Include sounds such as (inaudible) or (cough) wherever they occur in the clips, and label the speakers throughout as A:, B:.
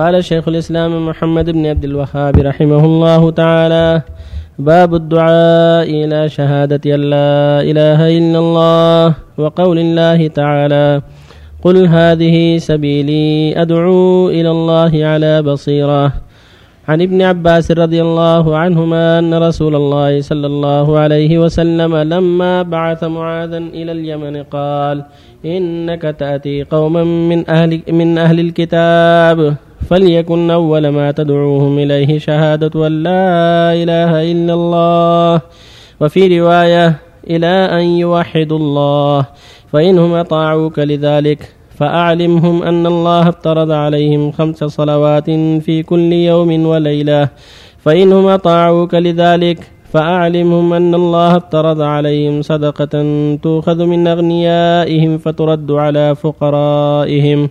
A: قال شيخ الإسلام محمد بن عبد الوهاب رحمه الله تعالى باب الدعاء إلى شهادة أن لا إله إلا الله وقول الله تعالى قل هذه سبيلي أدعو إلى الله على بصيرة. عن ابن عباس رضي الله عنهما أن رسول الله صلى الله عليه وسلم لما بعث معاذا إلى اليمن قال إنك تأتي قوما من أهل, من أهل الكتاب. فليكن أول ما تدعوهم إليه شهادة أن لا إله إلا الله. وفي رواية إلى أن يوحدوا الله. فإنهم أطاعوك لذلك فأعلمهم أن الله افترض عليهم خمس صلوات في كل يوم وليلة. فإنهم أطاعوك لذلك فأعلمهم أن الله افترض عليهم صدقة تؤخذ من أغنيائهم فترد على فقرائهم.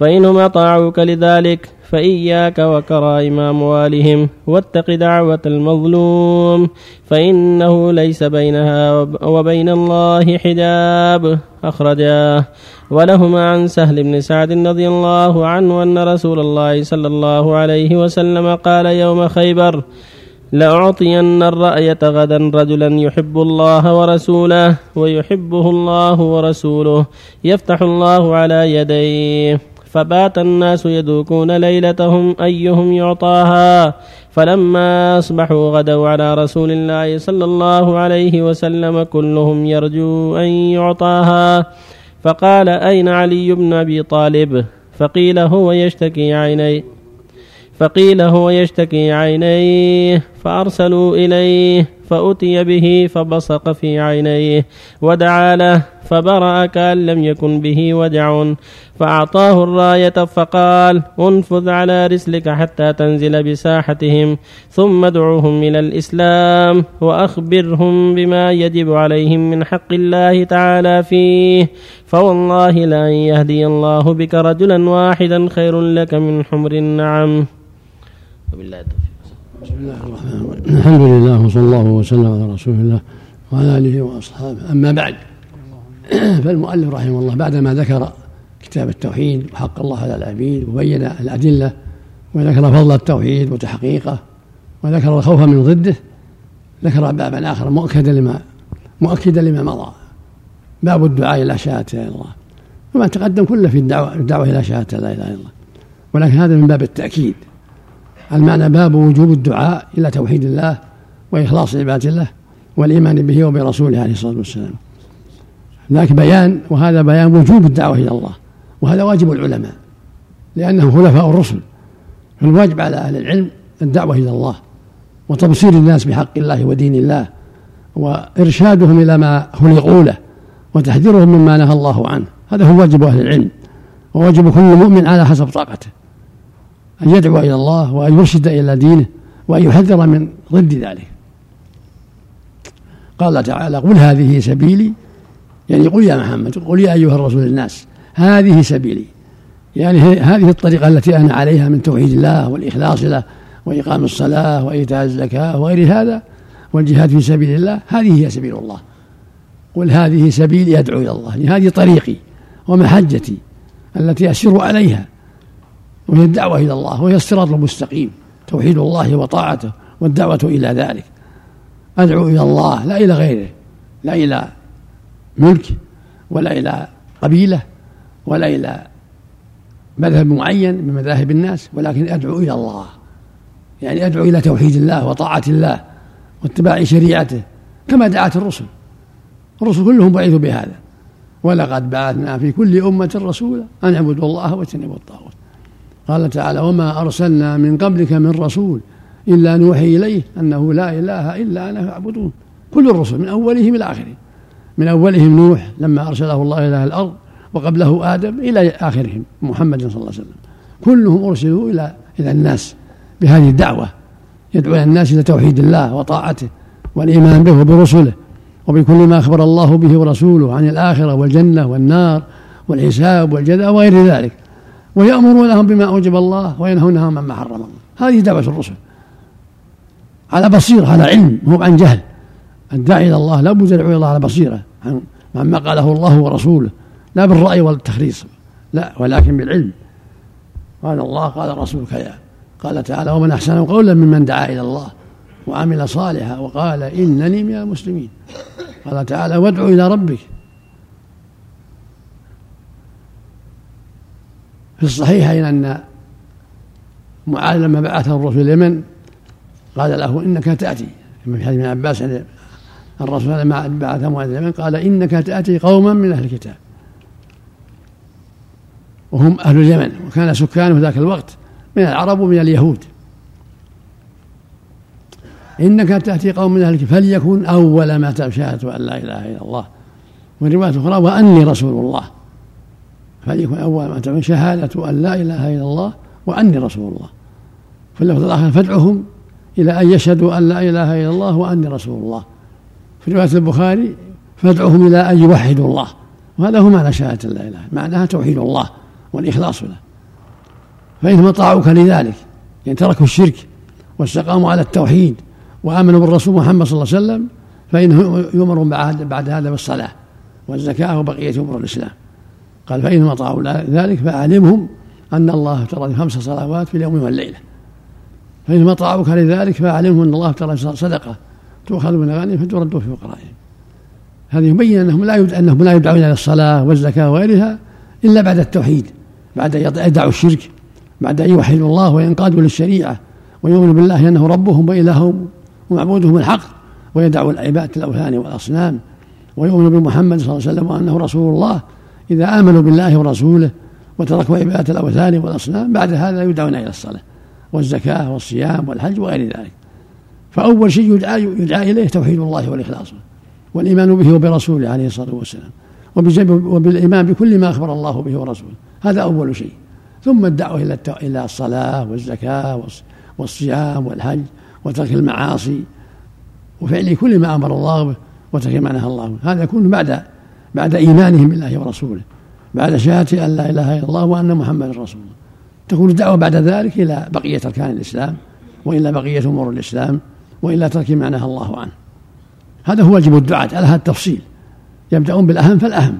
A: فإنهم أطاعوك لذلك فإياك وكرائم أموالهم واتق دعوة المظلوم فإنه ليس بينها وبين الله حجاب. أخرجاه. ولهما عن سهل بن سعد رضي الله عنه أن رسول الله صلى الله عليه وسلم قال يوم خيبر لأعطين الرأية غدا رجلا يحب الله ورسوله ويحبه الله ورسوله يفتح الله على يديه. فبات الناس يدوكون ليلتهم أيهم يعطاها. فلما أصبحوا غدوا على رسول الله صلى الله عليه وسلم كلهم يرجو أن يعطاها. فقال أين علي بن أبي طالب؟ فقيل هو يشتكي عينيه. فقيل هو يشتكي عينيه. فأرسلوا إليه فأتي به فبصق في عينيه ودعا له فبرأ كأن لم يكن به وجع فأعطاه الراية فقال انفذ على رسلك حتى تنزل بساحتهم ثم ادعوهم إلى الإسلام وأخبرهم بما يجب عليهم من حق الله تعالى فيه. فوالله لأن يهدي الله بك رجلا واحدا خير لك من حمر النعم.
B: وبالله التوفيق. بسم الله الرحمن الرحيم الحمد لله وصلى الله وسلم على رسول الله وعلى آله وأصحابه. أما بعد فالمؤلف رحمه الله بعدما ذكر كتاب التوحيد وحق الله على العبيد وبين الأدلة وذكر فضل التوحيد وتحقيقه وذكر الخوف من ضده ذكر بابا آخر مؤكدا لما مؤكدا لما مضى. باب الدعاء إلى شهاده الله. وما تقدم كله في الدعوه الدعوة إلى شهاده لا اله الا الله. ولكن هذا من باب التأكيد. المعنى باب وجوب الدعاء إلى توحيد الله وإخلاص عبادة الله والإيمان به وبرسوله عليه الصلاة والسلام. هناك بيان وهذا بيان وجوب الدعوة إلى الله وهذا واجب العلماء لأنهم خلفاء الرسل فالواجب على أهل العلم الدعوة إلى الله وتبصير الناس بحق الله ودين الله وإرشادهم إلى ما خلقوا له وتحذيرهم مما نهى الله عنه. هذا هو واجب أهل العلم وواجب كل مؤمن على حسب طاقته. أن يدعو إلى الله وأن يرشد إلى دينه وأن يحذر من ضد ذلك. قال تعالى قل هذه سبيلي. يعني قل يا محمد قل يا أيها الرسول الناس هذه سبيلي. يعني هذه الطريقة التي أنا عليها من توحيد الله والإخلاص له وإقام الصلاة وإيتاء الزكاة وغير هذا والجهاد في سبيل الله هذه هي سبيل الله. قل هذه سبيلي أدعو إلى الله. يعني هذه طريقي ومحجتي التي أسير عليها. وهي الدعوة إلى الله وهي الصراط المستقيم توحيد الله وطاعته والدعوة إلى ذلك. أدعو إلى الله لا إلى غيره لا إلى ملك ولا إلى قبيلة ولا إلى مذهب معين من مذاهب الناس ولكن أدعو إلى الله. يعني أدعو إلى توحيد الله وطاعة الله واتباع شريعته كما دعت الرسل. الرسل كلهم بعثوا بهذا. ولقد بعثنا في كل أمة رسولا أن اعبدوا الله واجتنبوا الطاغوت. قال تعالى وما أرسلنا من قبلك من رسول إلا نوحي إليه أنه لا إله إلا أنا فاعبدون. كل الرسل من أولهم إلى آخرهم. من أولهم نوح لما أرسله الله إلى الأرض وقبله آدم إلى آخرهم محمد صلى الله عليه وسلم. كلهم أرسلوا إلى إلى الناس بهذه الدعوة. يدعو الناس إلى توحيد الله وطاعته والإيمان به وبرسله. وبكل ما أخبر الله به ورسوله عن الآخرة والجنة والنار والحساب والجزاء وغير ذلك. ويأمرونهم بما أوجب الله وينهونهم عما حرم الله. هذه دعوة الرسل. على بصيرة على علم مو عن جهل. الداعي إلى الله لا بد يدعو إلى الله على بصيرة. عما قاله الله ورسوله. لا بالرأي والتخريص لا ولكن بالعلم. قال الله قال الرسول كذا قال تعالى ومن أحسن قولا ممن دعا إلى الله وعمل صالحا وقال إنني من المسلمين قال تعالى وادع إلى ربك في الصحيحين أن معاذ لما بعثه الرسول اليمن قال له إنك تأتي. في حديث ابن عباس الرسول لما بعث معاذ اليمن قال إنك تأتي قوما من أهل الكتاب. وهم أهل اليمن وكان سكانه ذاك الوقت من العرب ومن اليهود. إنك تأتي قوم من أهلك فليكن أول ما شهادة أن لا إله إلا الله. وفي رواية أخرى وأني رسول الله. فليكن أول ما تبشر شهادة أن لا إله إلا الله وأني رسول الله. في اللفظ الآخر فادعهم إلى أن يشهدوا أن لا إله إلا الله وأني رسول الله. في رواية البخاري فادعهم إلى أن يوحدوا الله. وهذا هو معنى شهادة لا إله معناها توحيد الله والإخلاص له. فإنهم أطاعوك لذلك يعني تركوا الشرك واستقاموا على التوحيد وآمنوا بالرسول محمد صلى الله عليه وسلم فإنهم يؤمرون بعد هذا بالصلاة والزكاة وبقية أمور الإسلام. قال فإنهم أطاعوا ذلك فأعلمهم أن الله افترض خمس صلوات في اليوم والليلة فإنهم أطاعوك لذلك فأعلمهم أن الله افترض صدقة تؤخذ من أغانيهم فترد في فقرائهم هذا يبين أنهم لا أنهم لا يدعون إلى الصلاة والزكاة وغيرها إلا بعد التوحيد بعد أن يدعوا الشرك بعد أن يوحدوا الله وينقادوا للشريعة ويؤمنوا بالله أنه ربهم وإلههم ومعبودهم الحق ويدعوا العبادة الأوثان والأصنام ويؤمنوا بمحمد صلى الله عليه وسلم وأنه رسول الله إذا آمنوا بالله ورسوله وتركوا عبادة الأوثان والأصنام بعد هذا يدعون إلى الصلاة والزكاة والصيام والحج وغير ذلك. فأول شيء يدعى, يدعى إليه توحيد الله والإخلاص والإيمان به وبرسوله عليه الصلاة والسلام وبالإيمان بكل ما أخبر الله به ورسوله. هذا أول شيء. ثم الدعوة إلى إلى الصلاة والزكاة والصيام والحج وترك المعاصي وفعل كل ما أمر الله به وترك ما نهى الله هذا يكون بعد بعد إيمانهم بالله ورسوله بعد شهادة أن لا إله إلا الله وأن محمدا رسول الله. تكون الدعوة بعد ذلك إلى بقية أركان الإسلام وإلى بقية أمور الإسلام وإلى ترك ما نهى الله عنه. هذا هو واجب الدعاة على هذا التفصيل. يبدأون بالأهم فالأهم.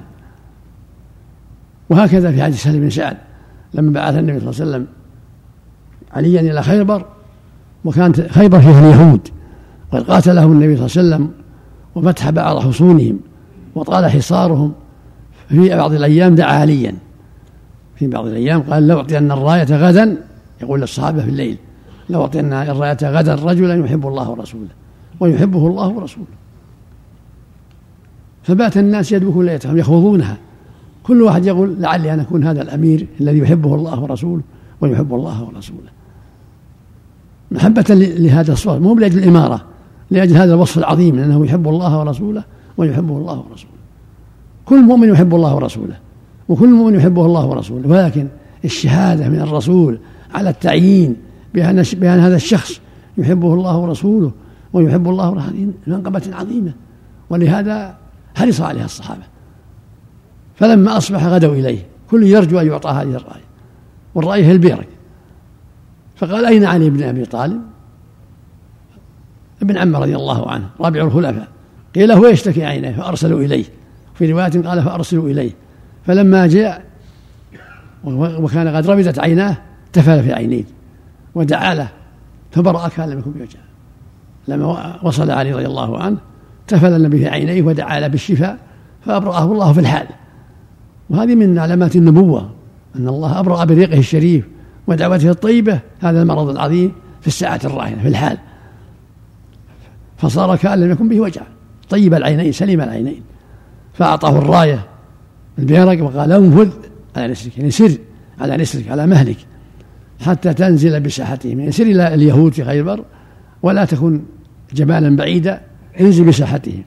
B: وهكذا في حديث سهل بن سعد لما بعث النبي صلى الله عليه وسلم عليا إلى خيبر وكانت خيبر فيها اليهود وقد قاتلهم النبي صلى الله عليه وسلم وفتح بعض حصونهم. وطال حصارهم في بعض الأيام دعا عليا. في بعض الأيام قال لو أعطينا الراية غدا يقول للصحابة في الليل لو أعطينا الراية غدا رجلا يحب الله ورسوله ويحبه الله ورسوله. فبات الناس يدبكون ليلتهم يخوضونها. كل واحد يقول لعلي أن أكون هذا الأمير الذي يحبه الله ورسوله ويحب الله ورسوله. محبة لهذا الصوت مو لأجل الإمارة لأجل هذا الوصف العظيم أنه يحب الله ورسوله. ويحبه الله ورسوله. كل مؤمن يحب الله ورسوله وكل مؤمن يحبه الله ورسوله ولكن الشهادة من الرسول على التعيين بأن, بأن هذا الشخص يحبه الله ورسوله ويحب الله ورسوله منقبة عظيمة. ولهذا حرص عليها الصحابة. فلما أصبح غدوا إليه كل يرجو أن يعطى هذه الراية والراية هي البيرك. فقال أين علي بن أبي طالب؟ ابن عمه رضي الله عنه رابع الخلفاء. قيل هو يشتكي عينيه فأرسلوا إليه. في رواية قال فأرسلوا إليه. فلما جاء وكان قد رمزت عيناه تفل في عينيه ودعا له فبرأ كان لم يكن بوجه لما وصل علي رضي الله عنه تفل النبي في عينيه ودعا له بالشفاء فأبرأه الله في الحال. وهذه من علامات النبوة أن الله أبرأ بريقه الشريف ودعوته الطيبة. هذا المرض العظيم في الساعة الراهنة في الحال. فصار كأن لم يكن به وجع طيب العينين سليم العينين. فأعطاه الراية. البيرق وقال انفذ على نسلك يعني سر على نسلك على مهلك حتى تنزل بساحتهم يعني سر إلى اليهود في خيبر ولا تكن جبالا بعيدا انزل بساحتهم.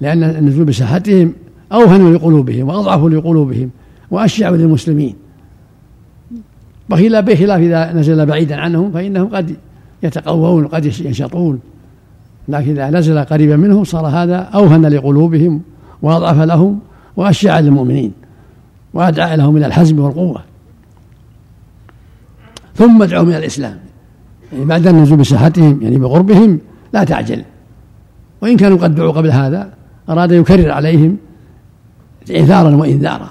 B: لأن النزول بساحتهم أوهن لقلوبهم وأضعف لقلوبهم وأشجع للمسلمين. بخلاف إذا نزل بعيدا عنهم فإنهم قد يتقوون وقد ينشطون. لكن إذا نزل قريبا منهم صار هذا أوهن لقلوبهم وأضعف لهم وأشجع للمؤمنين وأدعى لهم إلى الحزم والقوة. ثم ادعوهم إلى الإسلام. يعني بعد النزول بساحتهم يعني بقربهم لا تعجل. وإن كانوا قد دعوا قبل هذا أراد يكرر عليهم إعذارا وإنذارا.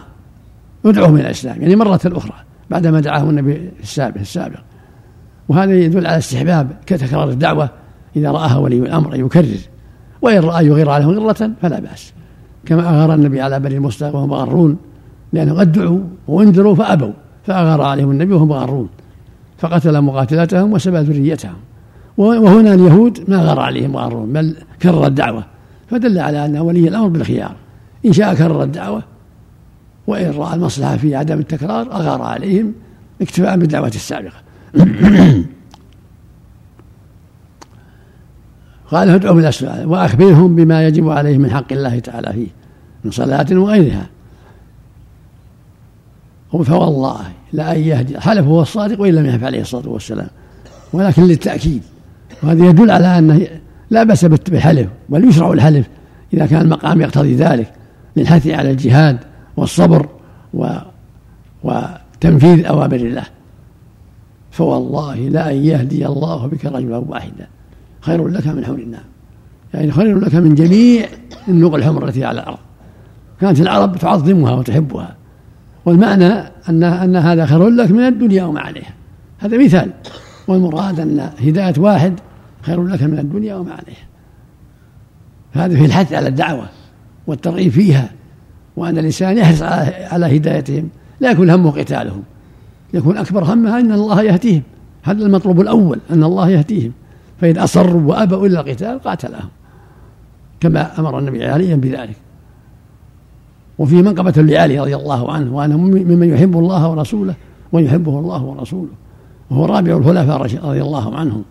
B: ادعوهم إلى الإسلام. يعني مرة أخرى بعدما دعاهم النبي السابق السابق. وهذا يدل على استحباب كتكرار الدعوة إذا رآها ولي الأمر أن يكرر. وإن رأى يغير عليهم غرة فلا بأس. كما أغار النبي على بني المصطفى وهم غارون لأنه قد دعوا وانذروا فأبوا. فأغار عليهم النبي وهم غارون فقتل مقاتلتهم وسبى ذريتهم. وهنا اليهود ما غار عليهم غارون بل كرر الدعوة. فدل على أن ولي الأمر بالخيار. إن شاء كرر الدعوة. وإن رأى المصلحة في عدم التكرار أغار عليهم اكتفاء بالدعوة السابقة. (clears throat) قال إلى السؤال وأخبرهم بما يجب عليهم من حق الله تعالى فيه من صلاة وغيرها. فوالله لأن يهدي حلف هو الصادق وإن لم يحلف عليه الصلاة والسلام. ولكن للتأكيد وهذا يدل على أنه لا بأس بالحلف بل يشرع الحلف إذا كان المقام يقتضي ذلك للحث على الجهاد والصبر و وتنفيذ أوامر الله. فوالله لأن يهدي الله بك رجلا واحدا. خير لك من حمر النعم يعني خير لك من جميع النوق الحمر التي على الأرض. كانت العرب تعظمها وتحبها. والمعنى أن أن هذا خير لك من الدنيا وما عليها. هذا مثال. والمراد أن هداية واحد خير لك من الدنيا وما عليها. فهذا في الحث على الدعوة والترغيب فيها. وأن الإنسان يحرص على هدايتهم. لا يكون همه قتالهم. يكون أكبر همها أن الله يهديهم. هذا المطلوب الأول. أن الله يهديهم. فإن أصروا وأبوا إلى القتال قاتلهم كما أمر النبي عليا بذلك. وفي منقبة لعلي رضي الله عنه وأنه ممن يحب الله ورسوله ويحبه الله ورسوله. وهو رابع الخلفاء رضي الله عنهم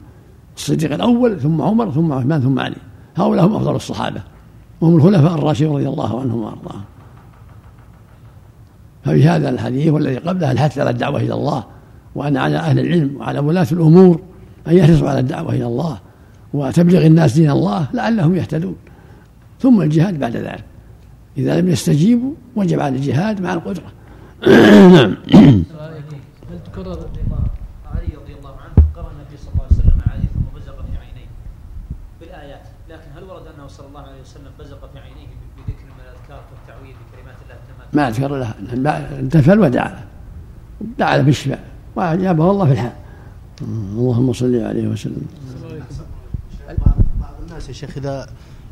B: الصديق الأول ثم عمر ثم عثمان ثم علي. هؤلاء هم أفضل الصحابة. وهم الخلفاء الراشدين رضي الله عنهم وأرضاهم. ففي هذا الحديث والذي قبله الحث على الدعوة إلى الله وأن على أهل العلم وعلى ولاة الأمور أن يحرصوا على الدعوة إلى الله وتبليغ الناس دين الله لعلهم يهتدون. ثم الجهاد بعد ذلك. إذا لم يستجيبوا وجب على الجهاد مع القدرة. نعم (coughs)
C: هل تكرر علي رضي الله عنه؟ قرأ النبي صلى الله عليه وسلم عليه ثم بزق في عينيه بالآيات. لكن هل ورد أنه صلى الله عليه وسلم بزق في عينيه بذكر من الأذكار والتعويذ بكلمات الله
B: ما أذكر له. انتفل ودعا له دعا له بالشفاء. وأجابه الله في الحال اللهم صل عليه وسلم.
D: بعض الناس يا شيخ إذا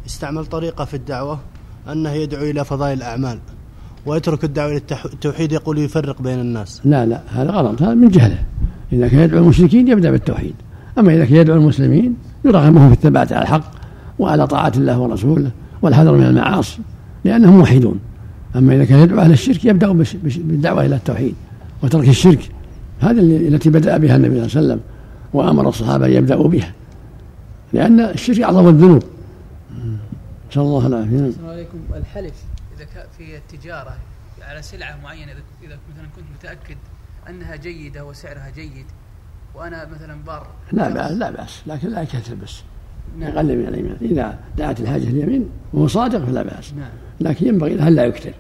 D: استعمل طريقة في الدعوة أنه يدعو إلى فضائل الأعمال ويترك الدعوة إلى التوحيد يقول يفرق بين الناس.
B: لا لا هذا غلط هذا من جهله. إذا كان يدعو المشركين يبدأ بالتوحيد. أما إذا كان يدعو المسلمين يرغمهم في الثبات على الحق وعلى طاعة الله ورسوله والحذر من المعاصي لأنهم موحدون. أما إذا كان يدعو أهل الشرك يبدأ بالدعوة إلى التوحيد وترك الشرك هذه التي بدأ بها النبي صلى الله عليه وسلم وأمر الصحابة أن يبدأوا بها. لأن الشرك أعظم الذنوب. نسأل الله العافية.
C: السلام عليكم. الحلف إذا كان في التجارة على سلعة معينة إذا مثلا كنت متأكد أنها جيدة وسعرها جيد وأنا مثلا بار
B: لا بأس لا بأس. لكن لا يكثر بس. نعم. يقلل من اليمين إذا دعت الحاجة اليمين وهو صادق فلا بأس. نعم. لكن ينبغي له لا يكثر.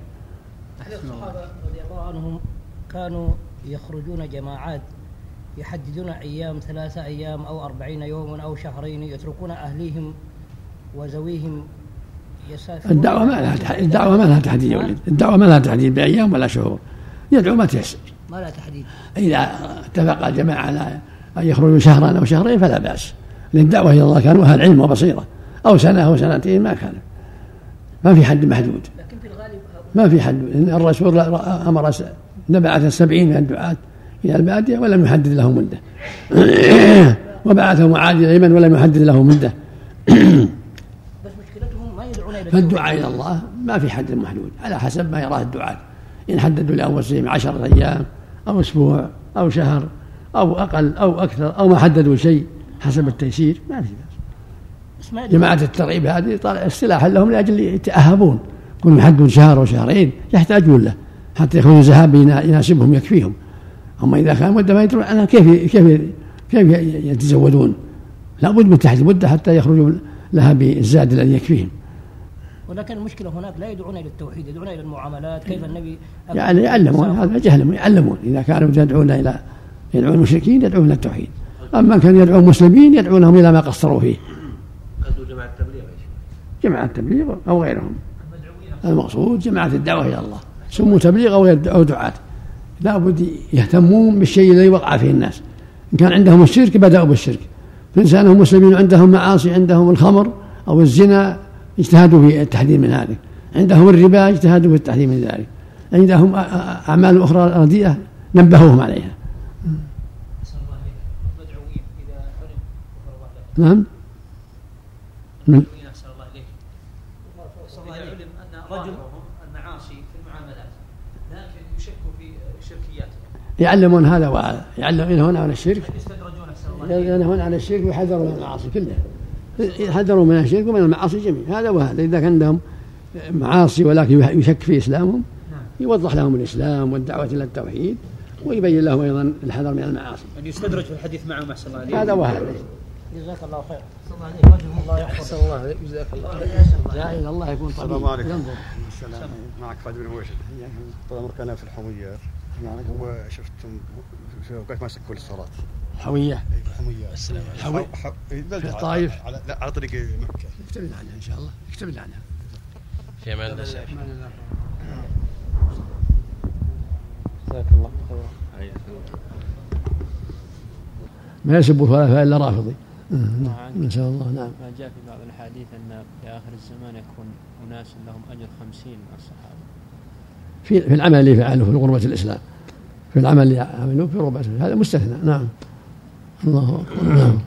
E: الصحابة رضي الله عنهم كانوا يخرجون جماعات يحددون أيام ثلاثة أيام أو أربعين يوما أو شهرين يتركون أهليهم وزويهم
B: الدعوة ما لها الدعوة ما لها تحديد يا ولد. الدعوة ما لها تحديد بأيام ولا شهور. يدعو ما تيسر
E: ما لها تحديد.
B: إذا اتفق الجماعة على أن يخرجوا شهرا أو شهرين فلا بأس. لأن الدعوة إلى الله كانوا أهل علم وبصيرة. أو سنة أو سنتين ما كان. ما في حد محدود.
E: لكن في الغالب
B: ما في حد. إن الرسول أمر نبعث السبعين من الدعاة إلى البادية ولم يحدد له مدة. (coughs) وبعث معاذ إلى اليمن ولم يحدد له مدة. (coughs) فالدعاء إلى الله ما في حد محدود على حسب ما يراه الدعاة. إن حددوا لأنفسهم عشرة أيام أو أسبوع أو شهر أو أقل أو أكثر أو ما حددوا شيء حسب التيسير ما في بأس جماعة الترغيب هذه طالع اصطلاحا لهم لأجل يتأهبون. يكونوا يحددون شهر وشهرين يحتاجون له. حتى يخرجوا ذهاب يناسبهم يكفيهم. أما إذا كان مدة ما يدرون عنها كيف كيف كيف يتزودون؟ لابد من تحديد مدة حتى يخرجوا لها بالزاد الذي يكفيهم.
E: ولكن المشكلة هناك لا يدعون إلى التوحيد يدعون إلى المعاملات كيف النبي
B: يعني يعلمون هذا جهل يعلمون. إذا كانوا يدعون إلى يدعون المشركين يدعون إلى التوحيد. أما كانوا يدعون المسلمين يدعونهم إلى ما قصروا فيه. جماعة التبليغ جماعة التبليغ أو غيرهم. المقصود جماعة الدعوة إلى الله. سموا تبليغ أو أو دعاة. لابد يهتمون بالشيء الذي وقع فيه الناس. إن كان عندهم الشرك بدأوا بالشرك. فإنسانهم مسلمين عندهم معاصي عندهم الخمر أو الزنا اجتهدوا في التحذير من هذه. عندهم الربا اجتهدوا في التحذير من ذلك. عندهم أعمال أخرى رديئة نبهوهم عليها. نعم
C: من أحسن الله إليك إذا علم أن ظاهرهم المعاصي في المعاملات لكن يشكوا في شركياتهم
B: يعلمون هذا وهذا يعلمون هنا عن الشرك.
C: يستدرجون
B: ينهون عن الشرك ويحذروا من المعاصي كلها. يحذروا من الشرك ومن المعاصي جميعا. هذا وهذا. إذا كان عندهم معاصي ولكن يشك في إسلامهم يوضح لهم الإسلام والدعوة إلى التوحيد ويبين لهم أيضا الحذر من المعاصي.
C: يستدرج في الحديث معهم أحسن الله
B: هذا وهذا.
E: جزاك الله خير صلى الله عليه وسلم الله
B: عليك جزاك الله لا إله الله يكون طبيب.
F: السلام. عليكم معك خالد بن مويشد طال عمرك أنا في الحميات وشفتم في أوقات ما سكوا الصلاه في الحميات السلام
B: حوي- في الطائف؟
F: على لا على طريق مكة.
B: اكتب لنا عنها إن شاء الله. اكتب لنا عنها.
A: في
B: أمان الله.
A: جزاك الله خيرا.
B: ما يسب الخلفاء إلا رافضي.
G: نعم.
B: نسأل الله. نعم.
G: ما جاء في بعض الأحاديث أن في آخر الزمان يكون أناس لهم أجر خمسين من الصحابة.
B: في في العمل اللي فعله في غربة الإسلام. في العمل اللي عملوه في غربة الإسلام. هذا مستثنى. نعم. الله أكبر. نعم.